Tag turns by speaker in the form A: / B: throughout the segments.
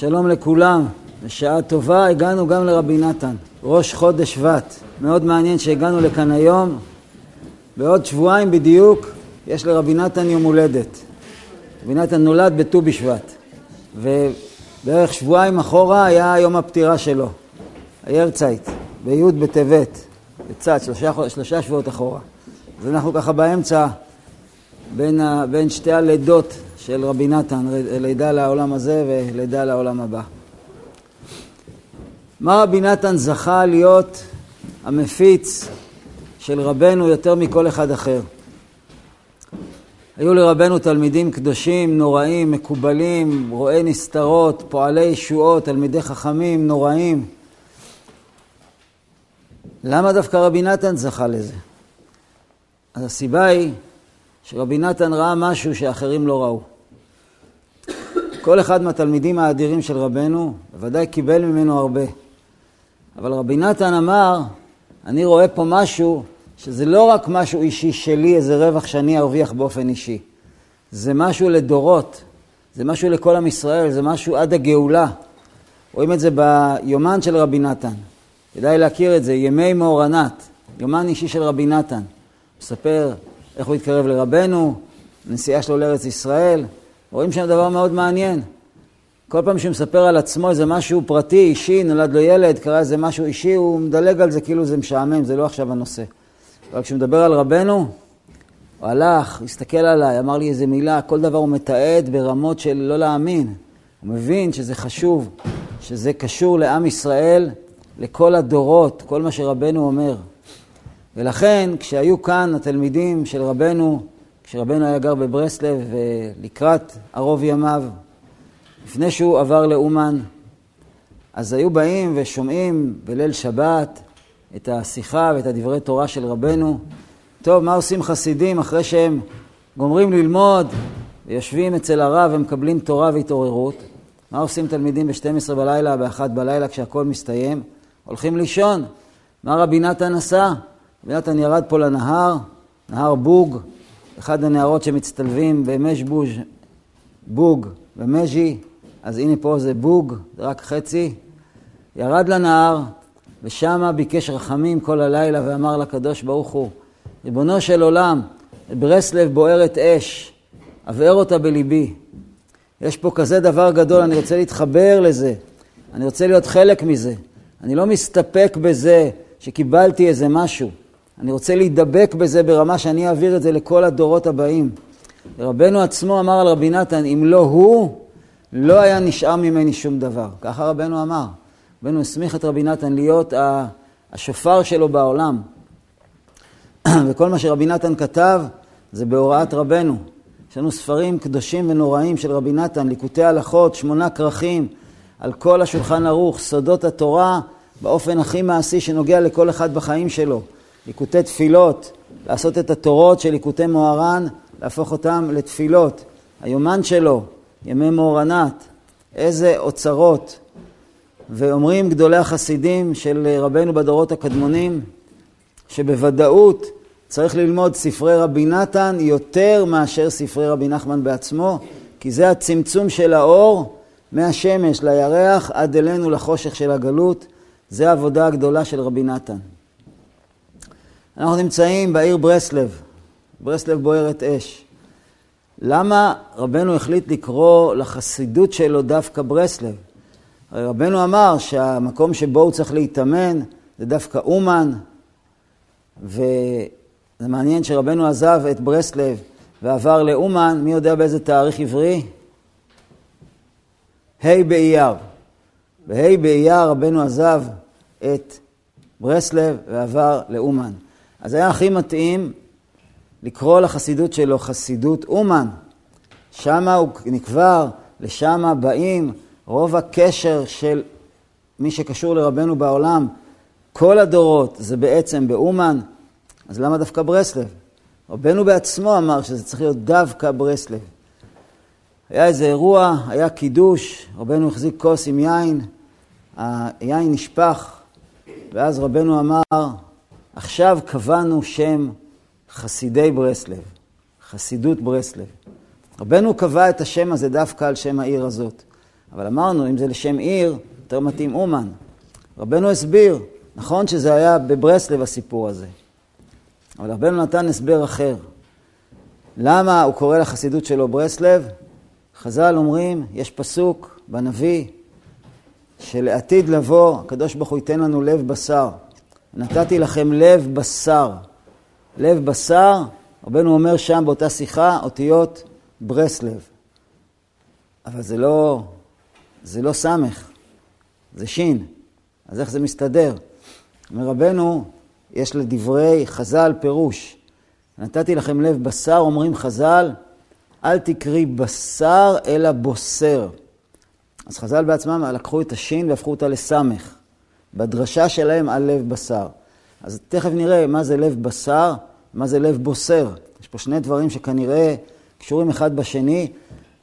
A: שלום לכולם, בשעה טובה הגענו גם לרבי נתן, ראש חודש שבט. מאוד מעניין שהגענו לכאן היום. בעוד שבועיים בדיוק יש לרבי נתן יום הולדת. רבי נתן נולד בט"ו בשבט, ובערך שבועיים אחורה היה יום הפטירה שלו, הירצייט, בי' בטבת, בצד, שלושה, שלושה שבועות אחורה. אז אנחנו ככה באמצע בין, ה, בין שתי הלידות של רבי נתן, לידה לעולם הזה ולידה לעולם הבא. מה רבי נתן זכה להיות המפיץ של רבנו יותר מכל אחד אחר? היו לרבנו תלמידים קדושים, נוראים, מקובלים, רואי נסתרות, פועלי ישועות, תלמידי חכמים, נוראים. למה דווקא רבי נתן זכה לזה? אז הסיבה היא שרבי נתן ראה משהו שאחרים לא ראו. כל אחד מהתלמידים האדירים של רבנו בוודאי קיבל ממנו הרבה. אבל רבי נתן אמר, אני רואה פה משהו שזה לא רק משהו אישי שלי, איזה רווח שאני ארוויח באופן אישי. זה משהו לדורות, זה משהו לכל עם ישראל, זה משהו עד הגאולה. רואים את זה ביומן של רבי נתן. כדאי להכיר את זה, ימי מאורנת, יומן אישי של רבי נתן. מספר איך הוא התקרב לרבנו, נסיעה שלו לארץ ישראל. רואים שם דבר מאוד מעניין. כל פעם שהוא מספר על עצמו איזה משהו פרטי, אישי, נולד לו ילד, קרה איזה משהו אישי, הוא מדלג על זה כאילו זה משעמם, זה לא עכשיו הנושא. אבל כשהוא מדבר על רבנו, הוא הלך, הסתכל עליי, אמר לי איזה מילה, כל דבר הוא מתעד ברמות של לא להאמין. הוא מבין שזה חשוב, שזה קשור לעם ישראל, לכל הדורות, כל מה שרבנו אומר. ולכן, כשהיו כאן התלמידים של רבנו, כשרבנו היה גר בברסלב ולקראת ערוב ימיו, לפני שהוא עבר לאומן, אז היו באים ושומעים בליל שבת את השיחה ואת הדברי תורה של רבנו. טוב, מה עושים חסידים אחרי שהם גומרים ללמוד ויושבים אצל הרב ומקבלים תורה והתעוררות? מה עושים תלמידים ב-12 בלילה, ב-1 בלילה, כשהכול מסתיים? הולכים לישון. מה רבי נתן עשה? רבי נתן ירד פה לנהר, נהר בוג, אחד הנהרות שמצטלבים במשבוז' בוג ומז'י, אז הנה פה זה בוג, רק חצי. ירד לנהר, ושמה ביקש רחמים כל הלילה ואמר לקדוש ברוך הוא, ריבונו של עולם, ברסלב בוערת אש, אבער אותה בליבי. יש פה כזה דבר גדול, אני רוצה להתחבר לזה, אני רוצה להיות חלק מזה. אני לא מסתפק בזה שקיבלתי איזה משהו. אני רוצה להידבק בזה ברמה שאני אעביר את זה לכל הדורות הבאים. רבנו עצמו אמר על רבי נתן, אם לא הוא, לא היה נשאר ממני שום דבר. ככה רבנו אמר. רבנו הסמיך את רבי נתן להיות השופר שלו בעולם. וכל מה שרבי נתן כתב זה בהוראת רבנו. יש לנו ספרים קדושים ונוראים של רבי נתן, ליקוטי הלכות, שמונה כרכים, על כל השולחן ערוך, סודות התורה, באופן הכי מעשי שנוגע לכל אחד בחיים שלו. ליקוטי תפילות, לעשות את התורות של ליקוטי מוהר"ן, להפוך אותם לתפילות. היומן שלו, ימי מאורנת, איזה אוצרות. ואומרים גדולי החסידים של רבנו בדורות הקדמונים, שבוודאות צריך ללמוד ספרי רבי נתן יותר מאשר ספרי רבי נחמן בעצמו, כי זה הצמצום של האור מהשמש לירח עד אלינו לחושך של הגלות. זה העבודה הגדולה של רבי נתן. אנחנו נמצאים בעיר ברסלב, ברסלב בוערת אש. למה רבנו החליט לקרוא לחסידות שלו דווקא ברסלב? הרי רבנו אמר שהמקום שבו הוא צריך להתאמן זה דווקא אומן, וזה מעניין שרבנו עזב את ברסלב ועבר לאומן, מי יודע באיזה תאריך עברי? ה' באייר. בה' באייר רבנו עזב את ברסלב ועבר לאומן. אז היה הכי מתאים לקרוא לחסידות שלו חסידות אומן. שמה הוא נקבר, לשמה באים רוב הקשר של מי שקשור לרבנו בעולם, כל הדורות, זה בעצם באומן. אז למה דווקא ברסלב? רבנו בעצמו אמר שזה צריך להיות דווקא ברסלב. היה איזה אירוע, היה קידוש, רבנו החזיק כוס עם יין, היין נשפך, ואז רבנו אמר, עכשיו קבענו שם חסידי ברסלב, חסידות ברסלב. רבנו קבע את השם הזה דווקא על שם העיר הזאת. אבל אמרנו, אם זה לשם עיר, יותר מתאים אומן. רבנו הסביר, נכון שזה היה בברסלב הסיפור הזה, אבל רבנו נתן הסבר אחר. למה הוא קורא לחסידות שלו ברסלב? חז"ל אומרים, יש פסוק בנביא, שלעתיד לבוא, הקדוש ברוך הוא ייתן לנו לב בשר. נתתי לכם לב בשר. לב בשר, רבנו אומר שם באותה שיחה, אותיות ברסלב. אבל זה לא, זה לא סמך, זה שין. אז איך זה מסתדר? אומר רבנו, יש לדברי חז"ל פירוש. נתתי לכם לב בשר, אומרים חז"ל, אל תקרי בשר אלא בוסר. אז חז"ל בעצמם לקחו את השין והפכו אותה לסמך. בדרשה שלהם על לב בשר. אז תכף נראה מה זה לב בשר, מה זה לב בוסר. יש פה שני דברים שכנראה קשורים אחד בשני,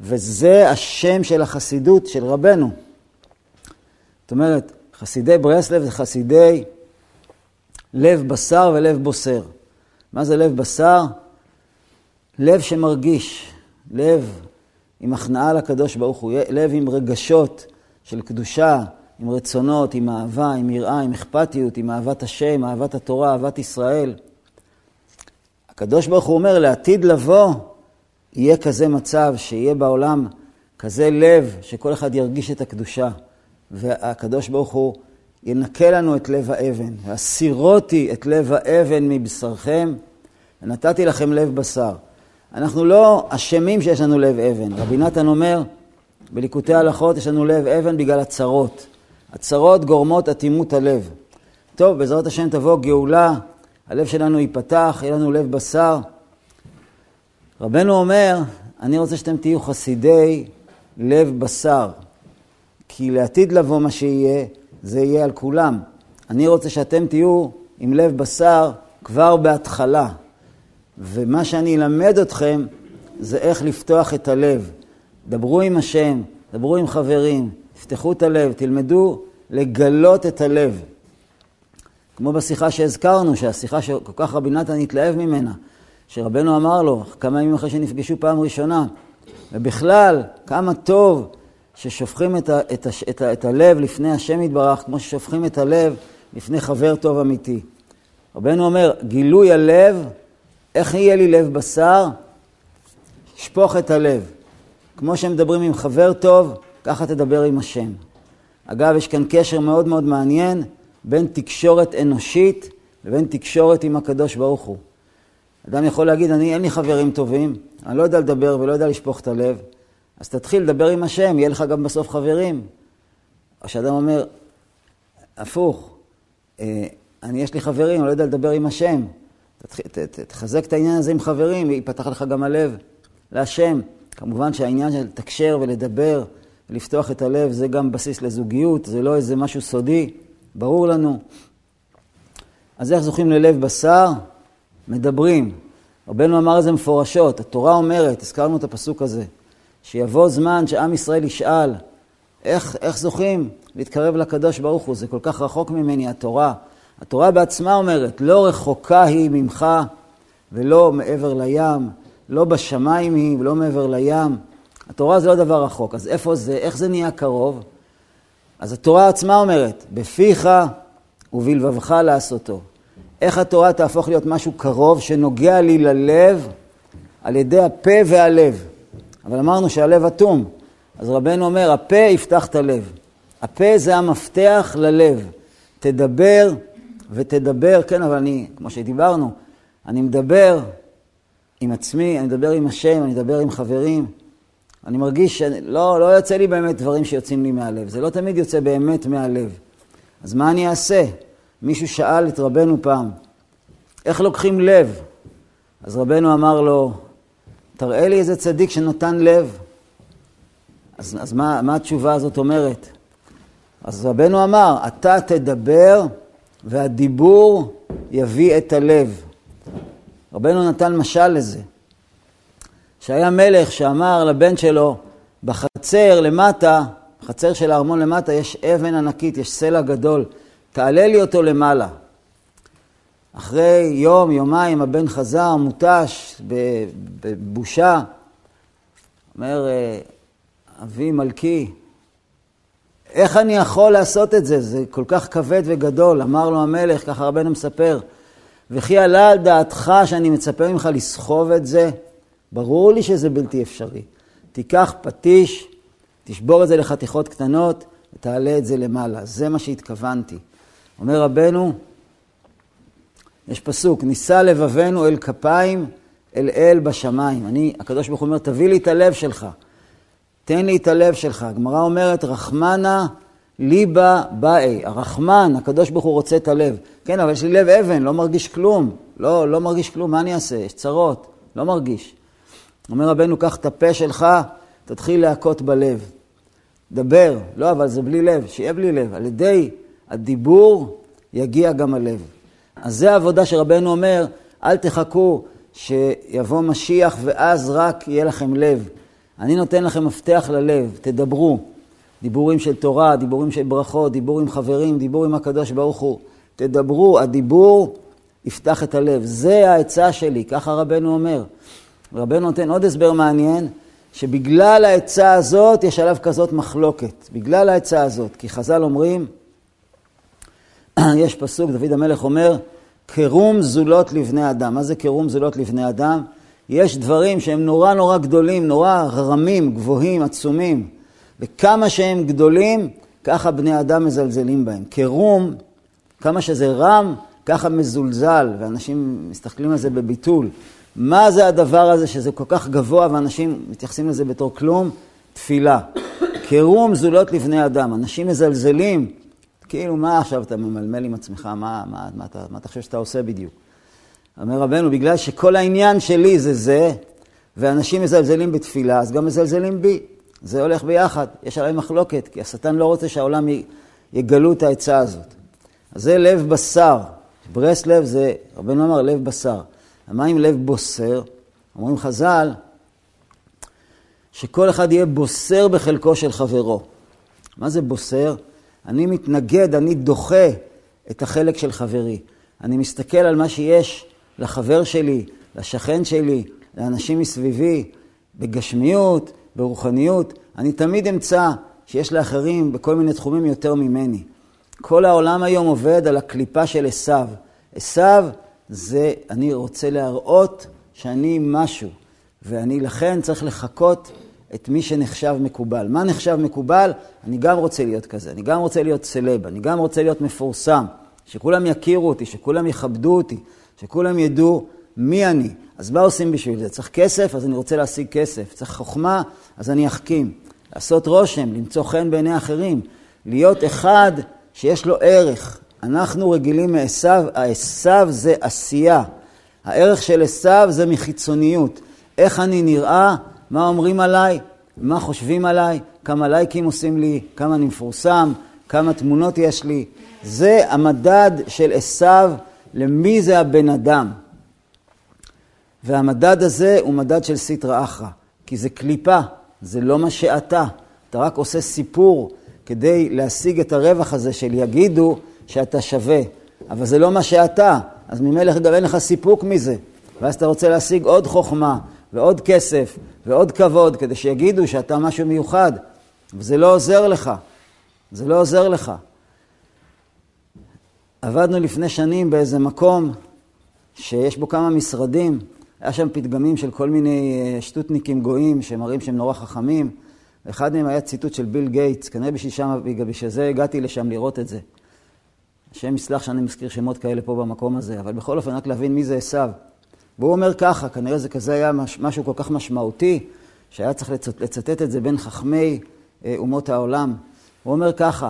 A: וזה השם של החסידות של רבנו. זאת אומרת, חסידי ברסלב זה חסידי לב בשר ולב בוסר. מה זה לב בשר? לב שמרגיש, לב עם הכנעה לקדוש ברוך הוא, לב עם רגשות של קדושה, עם רצונות, עם אהבה, עם יראה, עם אכפתיות, עם אהבת השם, אהבת התורה, אהבת ישראל. הקדוש ברוך הוא אומר, לעתיד לבוא, יהיה כזה מצב, שיהיה בעולם כזה לב, שכל אחד ירגיש את הקדושה. והקדוש ברוך הוא ינקה לנו את לב האבן. והסירותי את לב האבן מבשרכם, ונתתי לכם לב בשר. אנחנו לא אשמים שיש לנו לב אבן. רבי נתן אומר, בליקוטי הלכות יש לנו לב אבן בגלל הצרות. הצרות גורמות אטימות הלב. טוב, בעזרת השם תבוא גאולה, הלב שלנו ייפתח, יהיה לנו לב בשר. רבנו אומר, אני רוצה שאתם תהיו חסידי לב בשר, כי לעתיד לבוא מה שיהיה, זה יהיה על כולם. אני רוצה שאתם תהיו עם לב בשר כבר בהתחלה. ומה שאני אלמד אתכם זה איך לפתוח את הלב. דברו עם השם, דברו עם חברים, תפתחו את הלב, תלמדו לגלות את הלב. כמו בשיחה שהזכרנו, שהשיחה שכל כך רבי נתן התלהב ממנה, שרבנו אמר לו, כמה ימים אחרי שנפגשו פעם ראשונה, ובכלל, כמה טוב ששופכים את, ה, את, ה, את, ה, את הלב לפני השם יתברך, כמו ששופכים את הלב לפני חבר טוב אמיתי. רבנו אומר, גילוי הלב, איך יהיה לי לב בשר? שפוך את הלב. כמו שמדברים עם חבר טוב, ככה תדבר עם השם. אגב, יש כאן קשר מאוד מאוד מעניין בין תקשורת אנושית לבין תקשורת עם הקדוש ברוך הוא. אדם יכול להגיד, אני אין לי חברים טובים, אני לא יודע לדבר ולא יודע לשפוך את הלב, אז תתחיל לדבר עם השם, יהיה לך גם בסוף חברים. או שאדם אומר, הפוך, אה, אני יש לי חברים, אני לא יודע לדבר עם השם. תחזק את העניין הזה עם חברים, ייפתח לך גם הלב להשם. כמובן שהעניין של לתקשר ולדבר ולפתוח את הלב זה גם בסיס לזוגיות, זה לא איזה משהו סודי, ברור לנו. אז איך זוכים ללב בשר? מדברים. רבנו אמר את זה מפורשות, התורה אומרת, הזכרנו את הפסוק הזה, שיבוא זמן שעם ישראל ישאל, איך, איך זוכים להתקרב לקדוש ברוך הוא? זה כל כך רחוק ממני, התורה. התורה בעצמה אומרת, לא רחוקה היא ממך ולא מעבר לים, לא בשמיים היא ולא מעבר לים. התורה זה לא דבר רחוק, אז איפה זה, איך זה נהיה קרוב? אז התורה עצמה אומרת, בפיך ובלבבך לעשותו. איך התורה תהפוך להיות משהו קרוב שנוגע לי ללב על ידי הפה והלב. אבל אמרנו שהלב אטום, אז רבנו אומר, הפה יפתח את הלב. הפה זה המפתח ללב. תדבר ותדבר, כן, אבל אני, כמו שדיברנו, אני מדבר עם עצמי, אני מדבר עם השם, אני מדבר עם חברים. אני מרגיש שלא לא יוצא לי באמת דברים שיוצאים לי מהלב. זה לא תמיד יוצא באמת מהלב. אז מה אני אעשה? מישהו שאל את רבנו פעם, איך לוקחים לב? אז רבנו אמר לו, תראה לי איזה צדיק שנתן לב. אז, אז מה, מה התשובה הזאת אומרת? אז רבנו אמר, אתה תדבר והדיבור יביא את הלב. רבנו נתן משל לזה, שהיה מלך שאמר לבן שלו, בחצר למטה, בחצר של הארמון למטה, יש אבן ענקית, יש סלע גדול, תעלה לי אותו למעלה. אחרי יום, יומיים, הבן חזר, מותש, בבושה. אומר, אבי מלכי, איך אני יכול לעשות את זה? זה כל כך כבד וגדול. אמר לו המלך, ככה רבנו מספר, וכי עלה על דעתך שאני מצפה ממך לסחוב את זה? ברור לי שזה בלתי אפשרי. תיקח פטיש, תשבור את זה לחתיכות קטנות ותעלה את זה למעלה. זה מה שהתכוונתי. אומר רבנו, יש פסוק, נישא לבבנו אל כפיים, אל אל בשמיים. אני, הקדוש ברוך הוא אומר, תביא לי את הלב שלך. תן לי את הלב שלך. הגמרא אומרת, רחמנה ליבה באי. הרחמן, הקדוש ברוך הוא רוצה את הלב. כן, אבל יש לי לב אבן, לא מרגיש כלום. לא, לא מרגיש כלום, מה אני אעשה? יש צרות, לא מרגיש. אומר רבנו, קח את הפה שלך, תתחיל להכות בלב. דבר, לא, אבל זה בלי לב, שיהיה בלי לב. על ידי הדיבור יגיע גם הלב. אז זה העבודה שרבנו אומר, אל תחכו שיבוא משיח ואז רק יהיה לכם לב. אני נותן לכם מפתח ללב, תדברו. דיבורים של תורה, דיבורים של ברכות, דיבור עם חברים, דיבור עם הקדוש ברוך הוא. תדברו, הדיבור יפתח את הלב. זה העצה שלי, ככה רבנו אומר. רבנו נותן עוד הסבר מעניין, שבגלל העצה הזאת יש עליו כזאת מחלוקת. בגלל העצה הזאת. כי חז"ל אומרים, יש פסוק, דוד המלך אומר, קירום זולות לבני אדם. מה זה קירום זולות לבני אדם? יש דברים שהם נורא נורא גדולים, נורא רמים, גבוהים, עצומים. וכמה שהם גדולים, ככה בני אדם מזלזלים בהם. קירום, כמה שזה רם, ככה מזולזל, ואנשים מסתכלים על זה בביטול. מה זה הדבר הזה שזה כל כך גבוה ואנשים מתייחסים לזה בתור כלום? תפילה. קירום זולות לבני אדם. אנשים מזלזלים כאילו, מה עכשיו אתה ממלמל עם עצמך? מה, מה, מה, אתה, מה אתה חושב שאתה עושה בדיוק? אומר רבנו, בגלל שכל העניין שלי זה זה, ואנשים מזלזלים בתפילה, אז גם מזלזלים בי. זה הולך ביחד, יש עליי מחלוקת, כי השטן לא רוצה שהעולם יגלו את העצה הזאת. אז זה לב בשר. ברסלב זה, רבנו אמר, לב בשר. מה עם לב בוסר? אומרים חז"ל, שכל אחד יהיה בוסר בחלקו של חברו. מה זה בוסר? אני מתנגד, אני דוחה את החלק של חברי. אני מסתכל על מה שיש לחבר שלי, לשכן שלי, לאנשים מסביבי, בגשמיות, ברוחניות. אני תמיד אמצא שיש לאחרים בכל מיני תחומים יותר ממני. כל העולם היום עובד על הקליפה של עשיו. עשיו זה, אני רוצה להראות שאני משהו, ואני לכן צריך לחכות את מי שנחשב מקובל. מה נחשב מקובל? אני גם רוצה להיות כזה, אני גם רוצה להיות סלב, אני גם רוצה להיות מפורסם, שכולם יכירו אותי, שכולם יכבדו אותי, שכולם ידעו מי אני. אז מה עושים בשביל זה? צריך כסף, אז אני רוצה להשיג כסף. צריך חוכמה, אז אני אחכים. לעשות רושם, למצוא חן בעיני אחרים. להיות אחד שיש לו ערך. אנחנו רגילים מעשיו, העשיו זה עשייה. הערך של עשיו זה מחיצוניות. איך אני נראה, מה אומרים עליי, מה חושבים עליי, כמה לייקים עושים לי, כמה אני מפורסם, כמה תמונות יש לי. זה המדד של עשיו למי זה הבן אדם. והמדד הזה הוא מדד של סיטרא אחרא, כי זה קליפה, זה לא מה שאתה. אתה רק עושה סיפור כדי להשיג את הרווח הזה של יגידו שאתה שווה, אבל זה לא מה שאתה, אז ממילא גם אין לך סיפוק מזה. ואז אתה רוצה להשיג עוד חוכמה ועוד כסף ועוד כבוד כדי שיגידו שאתה משהו מיוחד, וזה לא עוזר לך. זה לא עוזר לך. עבדנו לפני שנים באיזה מקום שיש בו כמה משרדים, היה שם פתגמים של כל מיני אה, שטותניקים גויים שמראים שהם נורא חכמים. אחד מהם היה ציטוט של ביל גייטס, כנראה בשביל, שם, בשביל זה הגעתי לשם לראות את זה. השם יסלח שאני מזכיר שמות כאלה פה במקום הזה, אבל בכל אופן רק להבין מי זה עשיו. והוא אומר ככה, כנראה זה כזה היה מש, משהו כל כך משמעותי, שהיה צריך לצט, לצטט את זה בין חכמי אה, אומות העולם. הוא אומר ככה,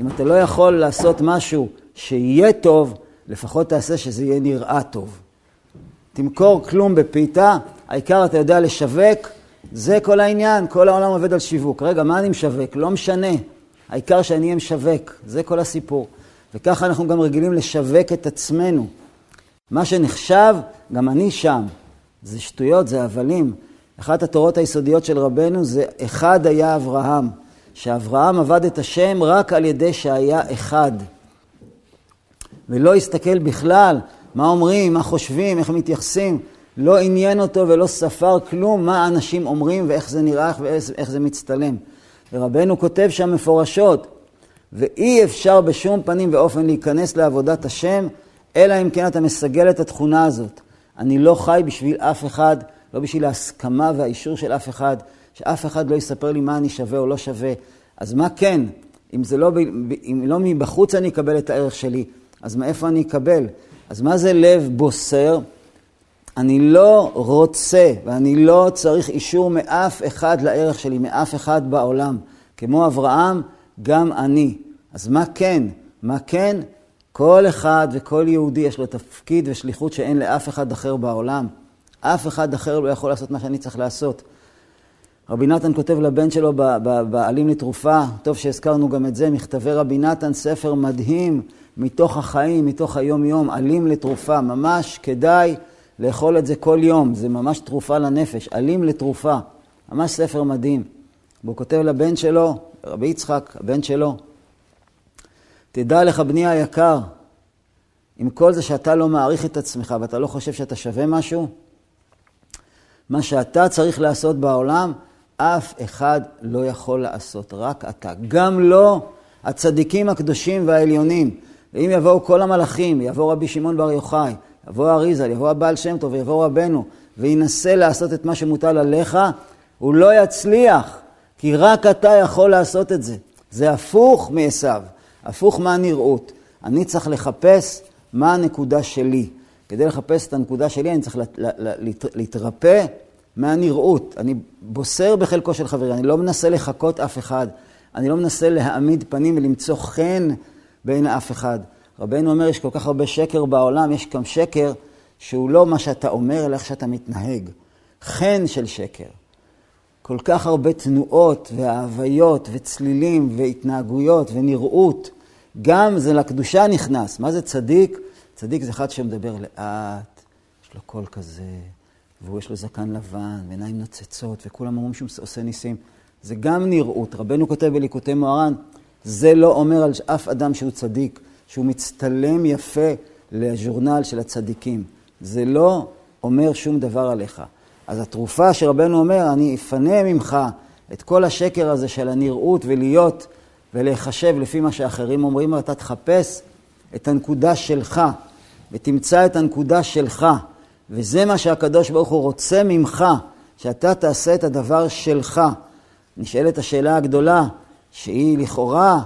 A: אם אתה לא יכול לעשות משהו שיהיה טוב, לפחות תעשה שזה יהיה נראה טוב. תמכור כלום בפיתה, העיקר אתה יודע לשווק, זה כל העניין, כל העולם עובד על שיווק. רגע, מה אני משווק? לא משנה. העיקר שאני אהיה משווק, זה כל הסיפור. וככה אנחנו גם רגילים לשווק את עצמנו. מה שנחשב, גם אני שם. זה שטויות, זה הבלים. אחת התורות היסודיות של רבנו זה אחד היה אברהם. שאברהם עבד את השם רק על ידי שהיה אחד. ולא הסתכל בכלל מה אומרים, מה חושבים, איך מתייחסים. לא עניין אותו ולא ספר כלום מה אנשים אומרים ואיך זה נראה ואיך זה מצטלם. ורבנו כותב שם מפורשות, ואי אפשר בשום פנים ואופן להיכנס לעבודת השם, אלא אם כן אתה מסגל את התכונה הזאת. אני לא חי בשביל אף אחד, לא בשביל ההסכמה והאישור של אף אחד, שאף אחד לא יספר לי מה אני שווה או לא שווה. אז מה כן? אם, זה לא, אם לא מבחוץ אני אקבל את הערך שלי, אז מאיפה אני אקבל? אז מה זה לב בוסר? אני לא רוצה ואני לא צריך אישור מאף אחד לערך שלי, מאף אחד בעולם. כמו אברהם, גם אני. אז מה כן? מה כן? כל אחד וכל יהודי יש לו תפקיד ושליחות שאין לאף אחד אחר בעולם. אף אחד אחר לא יכול לעשות מה שאני צריך לעשות. רבי נתן כותב לבן שלו בעלים לתרופה, טוב שהזכרנו גם את זה, מכתבי רבי נתן, ספר מדהים מתוך החיים, מתוך היום-יום, עלים לתרופה, ממש כדאי לאכול את זה כל יום, זה ממש תרופה לנפש, עלים לתרופה, ממש ספר מדהים. והוא כותב לבן שלו, רבי יצחק, הבן שלו, תדע לך, בני היקר, עם כל זה שאתה לא מעריך את עצמך ואתה לא חושב שאתה שווה משהו, מה שאתה צריך לעשות בעולם, אף אחד לא יכול לעשות, רק אתה. גם לא הצדיקים הקדושים והעליונים. ואם יבואו כל המלאכים, יבוא רבי שמעון בר יוחאי, יבוא אריזל, יבוא הבעל שם טוב ויבוא רבנו, וינסה לעשות את מה שמוטל עליך, הוא לא יצליח, כי רק אתה יכול לעשות את זה. זה הפוך מעשיו, הפוך מהנראות. אני צריך לחפש מה הנקודה שלי. כדי לחפש את הנקודה שלי, אני צריך להתרפא מהנראות. אני בוסר בחלקו של חברי, אני לא מנסה לחקות אף אחד. אני לא מנסה להעמיד פנים ולמצוא חן בעין אף אחד. רבנו אומר, יש כל כך הרבה שקר בעולם, יש גם שקר שהוא לא מה שאתה אומר, אלא איך שאתה מתנהג. חן של שקר. כל כך הרבה תנועות והוויות וצלילים והתנהגויות ונראות. גם זה לקדושה נכנס. מה זה צדיק? צדיק זה אחד שמדבר לאט, יש לו קול כזה, והוא יש לו זקן לבן, ועיניים נוצצות, וכולם אומרים שהוא עושה ניסים. זה גם נראות. רבנו כותב בליקוטי מוהר"ן, זה לא אומר על אף אדם שהוא צדיק, שהוא מצטלם יפה לז'ורנל של הצדיקים. זה לא אומר שום דבר עליך. אז התרופה שרבנו אומר, אני אפנה ממך את כל השקר הזה של הנראות ולהיות ולהיחשב לפי מה שאחרים אומרים, ואתה תחפש את הנקודה שלך, ותמצא את הנקודה שלך. וזה מה שהקדוש ברוך הוא רוצה ממך, שאתה תעשה את הדבר שלך. נשאלת השאלה הגדולה, שהיא לכאורה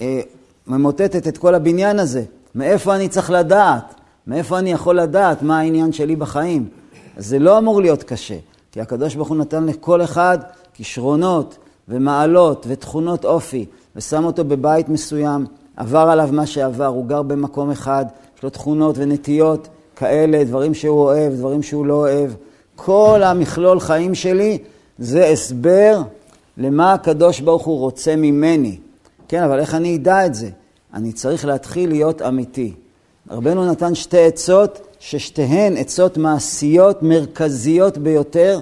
A: אה, ממוטטת את כל הבניין הזה. מאיפה אני צריך לדעת? מאיפה אני יכול לדעת מה העניין שלי בחיים? זה לא אמור להיות קשה, כי הקדוש ברוך הוא נתן לכל אחד כישרונות ומעלות ותכונות אופי, ושם אותו בבית מסוים, עבר עליו מה שעבר, הוא גר במקום אחד, יש לו תכונות ונטיות כאלה, דברים שהוא אוהב, דברים שהוא לא אוהב. כל המכלול חיים שלי זה הסבר למה הקדוש ברוך הוא רוצה ממני. כן, אבל איך אני אדע את זה? אני צריך להתחיל להיות אמיתי. רבנו נתן שתי עצות, ששתיהן עצות מעשיות מרכזיות ביותר,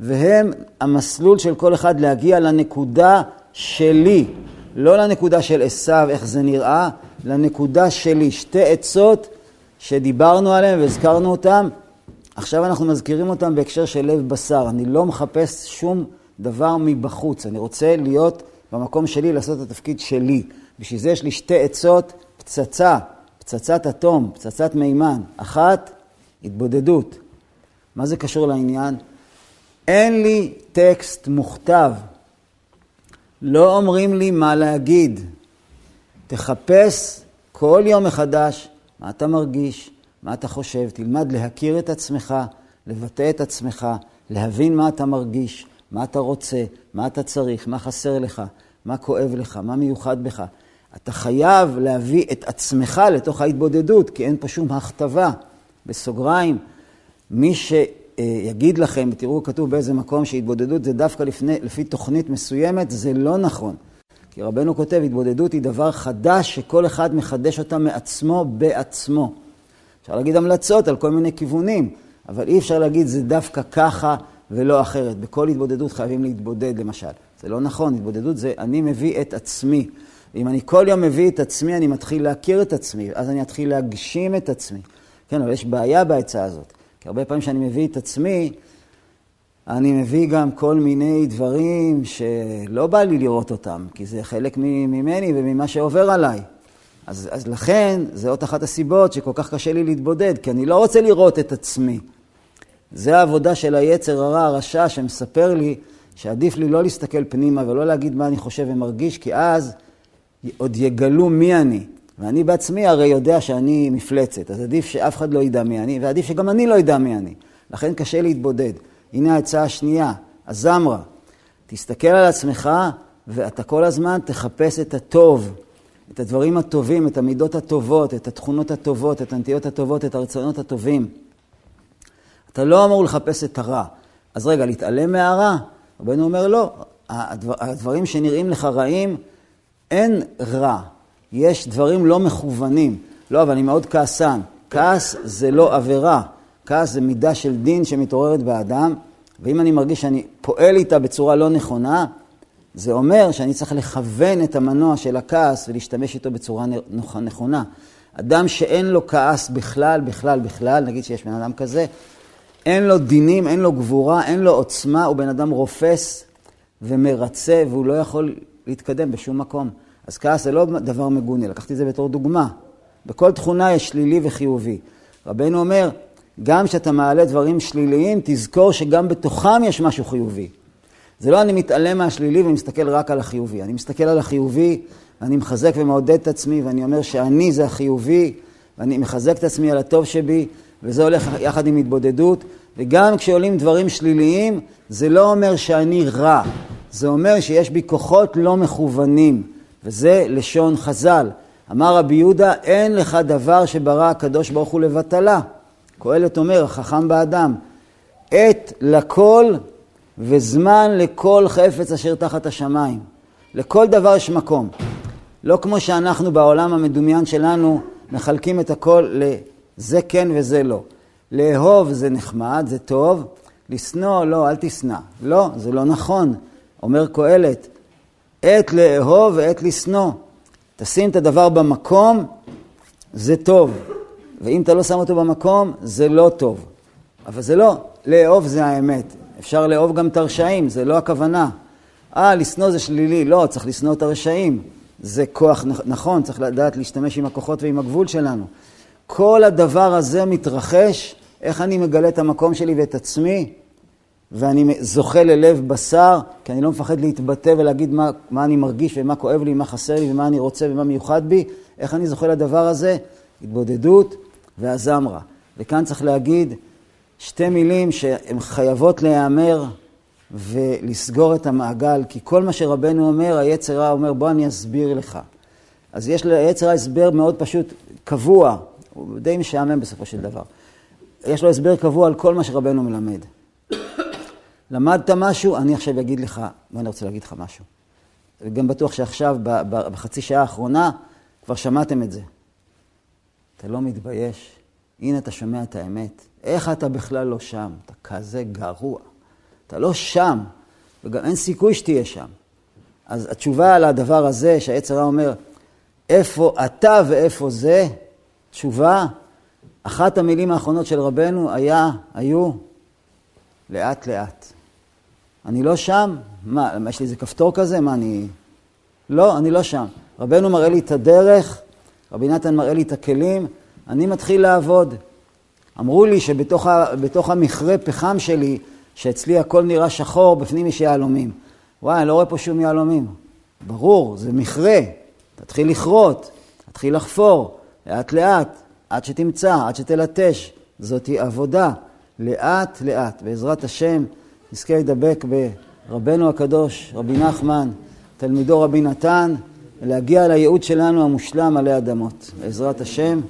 A: והם המסלול של כל אחד להגיע לנקודה שלי, לא לנקודה של עשיו, איך זה נראה, לנקודה שלי. שתי עצות שדיברנו עליהן והזכרנו אותן, עכשיו אנחנו מזכירים אותן בהקשר של לב בשר. אני לא מחפש שום דבר מבחוץ, אני רוצה להיות במקום שלי, לעשות את התפקיד שלי. בשביל זה יש לי שתי עצות, פצצה, פצצת אטום, פצצת מימן. אחת, התבודדות. מה זה קשור לעניין? אין לי טקסט מוכתב. לא אומרים לי מה להגיד. תחפש כל יום מחדש מה אתה מרגיש, מה אתה חושב. תלמד להכיר את עצמך, לבטא את עצמך, להבין מה אתה מרגיש, מה אתה רוצה, מה אתה צריך, מה חסר לך, מה כואב לך, מה מיוחד בך. אתה חייב להביא את עצמך לתוך ההתבודדות, כי אין פה שום הכתבה. בסוגריים, מי שיגיד לכם, תראו כתוב באיזה מקום שהתבודדות זה דווקא לפני, לפי תוכנית מסוימת, זה לא נכון. כי רבנו כותב, התבודדות היא דבר חדש שכל אחד מחדש אותה מעצמו בעצמו. אפשר להגיד המלצות על כל מיני כיוונים, אבל אי אפשר להגיד זה דווקא ככה ולא אחרת. בכל התבודדות חייבים להתבודד למשל. זה לא נכון, התבודדות זה אני מביא את עצמי. ואם אני כל יום מביא את עצמי, אני מתחיל להכיר את עצמי, אז אני אתחיל להגשים את עצמי. כן, אבל יש בעיה בעצה הזאת. כי הרבה פעמים כשאני מביא את עצמי, אני מביא גם כל מיני דברים שלא בא לי לראות אותם, כי זה חלק ממני וממה שעובר עליי. אז, אז לכן, זאת אחת הסיבות שכל כך קשה לי להתבודד, כי אני לא רוצה לראות את עצמי. זה העבודה של היצר הרע, הרשע, שמספר לי שעדיף לי לא להסתכל פנימה ולא להגיד מה אני חושב ומרגיש, כי אז עוד יגלו מי אני. ואני בעצמי הרי יודע שאני מפלצת, אז עדיף שאף אחד לא ידע מי אני, ועדיף שגם אני לא ידע מי אני. לכן קשה להתבודד. הנה העצה השנייה, הזמרה. תסתכל על עצמך ואתה כל הזמן תחפש את הטוב, את הדברים הטובים, את המידות הטובות, את התכונות הטובות, את הנטיות הטובות, את הרצונות הטובים. אתה לא אמור לחפש את הרע. אז רגע, להתעלם מהרע? רבנו אומר, לא. הדבר, הדברים שנראים לך רעים, אין רע. יש דברים לא מכוונים. לא, אבל אני מאוד כעסן. כעס זה לא עבירה. כעס זה מידה של דין שמתעוררת באדם, ואם אני מרגיש שאני פועל איתה בצורה לא נכונה, זה אומר שאני צריך לכוון את המנוע של הכעס ולהשתמש איתו בצורה נכונה. אדם שאין לו כעס בכלל, בכלל, בכלל, נגיד שיש בן אדם כזה, אין לו דינים, אין לו גבורה, אין לו עוצמה, הוא בן אדם רופס ומרצה, והוא לא יכול להתקדם בשום מקום. אז כעס זה לא דבר מגונה, לקחתי את זה בתור דוגמה. בכל תכונה יש שלילי וחיובי. רבנו אומר, גם כשאתה מעלה דברים שליליים, תזכור שגם בתוכם יש משהו חיובי. זה לא אני מתעלם מהשלילי ומסתכל רק על החיובי. אני מסתכל על החיובי, ואני מחזק ומעודד את עצמי, ואני אומר שאני זה החיובי, ואני מחזק את עצמי על הטוב שבי, וזה הולך יחד עם התבודדות. וגם כשעולים דברים שליליים, זה לא אומר שאני רע. זה אומר שיש בי כוחות לא מכוונים, וזה לשון חז"ל. אמר רבי יהודה, אין לך דבר שברא הקדוש ברוך הוא לבטלה. קהלת אומר, החכם באדם, עת לכל וזמן לכל חפץ אשר תחת השמיים. לכל דבר יש מקום. לא כמו שאנחנו בעולם המדומיין שלנו מחלקים את הכל לזה כן וזה לא. לאהוב זה נחמד, זה טוב, לשנוא, לא, אל תשנא. לא, זה לא נכון. אומר קהלת, עת לאהוב ועת לשנוא. תשים את הדבר במקום, זה טוב. ואם אתה לא שם אותו במקום, זה לא טוב. אבל זה לא, לאהוב זה האמת. אפשר לאהוב גם את הרשעים, זה לא הכוונה. אה, לשנוא זה שלילי. לא, צריך לשנוא את הרשעים. זה כוח נכון, צריך לדעת להשתמש עם הכוחות ועם הגבול שלנו. כל הדבר הזה מתרחש, איך אני מגלה את המקום שלי ואת עצמי, ואני זוכה ללב בשר, כי אני לא מפחד להתבטא ולהגיד מה, מה אני מרגיש ומה כואב לי, מה חסר לי ומה אני רוצה ומה מיוחד בי, איך אני זוכה לדבר הזה? התבודדות, והזמרה. וכאן צריך להגיד שתי מילים שהן חייבות להיאמר ולסגור את המעגל, כי כל מה שרבנו אומר, היצר רע אומר, בוא אני אסביר לך. אז יש ליצר רע הסבר מאוד פשוט, קבוע, הוא די משעמם בסופו של דבר. יש לו הסבר קבוע על כל מה שרבנו מלמד. למדת משהו, אני עכשיו אגיד לך, ואני רוצה להגיד לך משהו. וגם בטוח שעכשיו, בחצי שעה האחרונה, כבר שמעתם את זה. אתה לא מתבייש? הנה אתה שומע את האמת. איך אתה בכלל לא שם? אתה כזה גרוע. אתה לא שם, וגם אין סיכוי שתהיה שם. אז התשובה על הדבר הזה, הרע אומר, איפה אתה ואיפה זה, תשובה, אחת המילים האחרונות של רבנו היה, היו, לאט לאט. אני לא שם? מה, יש לי איזה כפתור כזה? מה, אני... לא, אני לא שם. רבנו מראה לי את הדרך, רבי נתן מראה לי את הכלים, אני מתחיל לעבוד. אמרו לי שבתוך המכרה פחם שלי, שאצלי הכל נראה שחור, בפנים יש יהלומים. וואי, אני לא רואה פה שום יהלומים. ברור, זה מכרה. תתחיל לכרות, תתחיל לחפור, לאט לאט, עד שתמצא, עד שתלטש. זאתי עבודה, לאט לאט. בעזרת השם, נזכה לדבק ברבנו הקדוש, רבי נחמן, תלמידו רבי נתן, ולהגיע לייעוד שלנו המושלם עלי אדמות. בעזרת השם.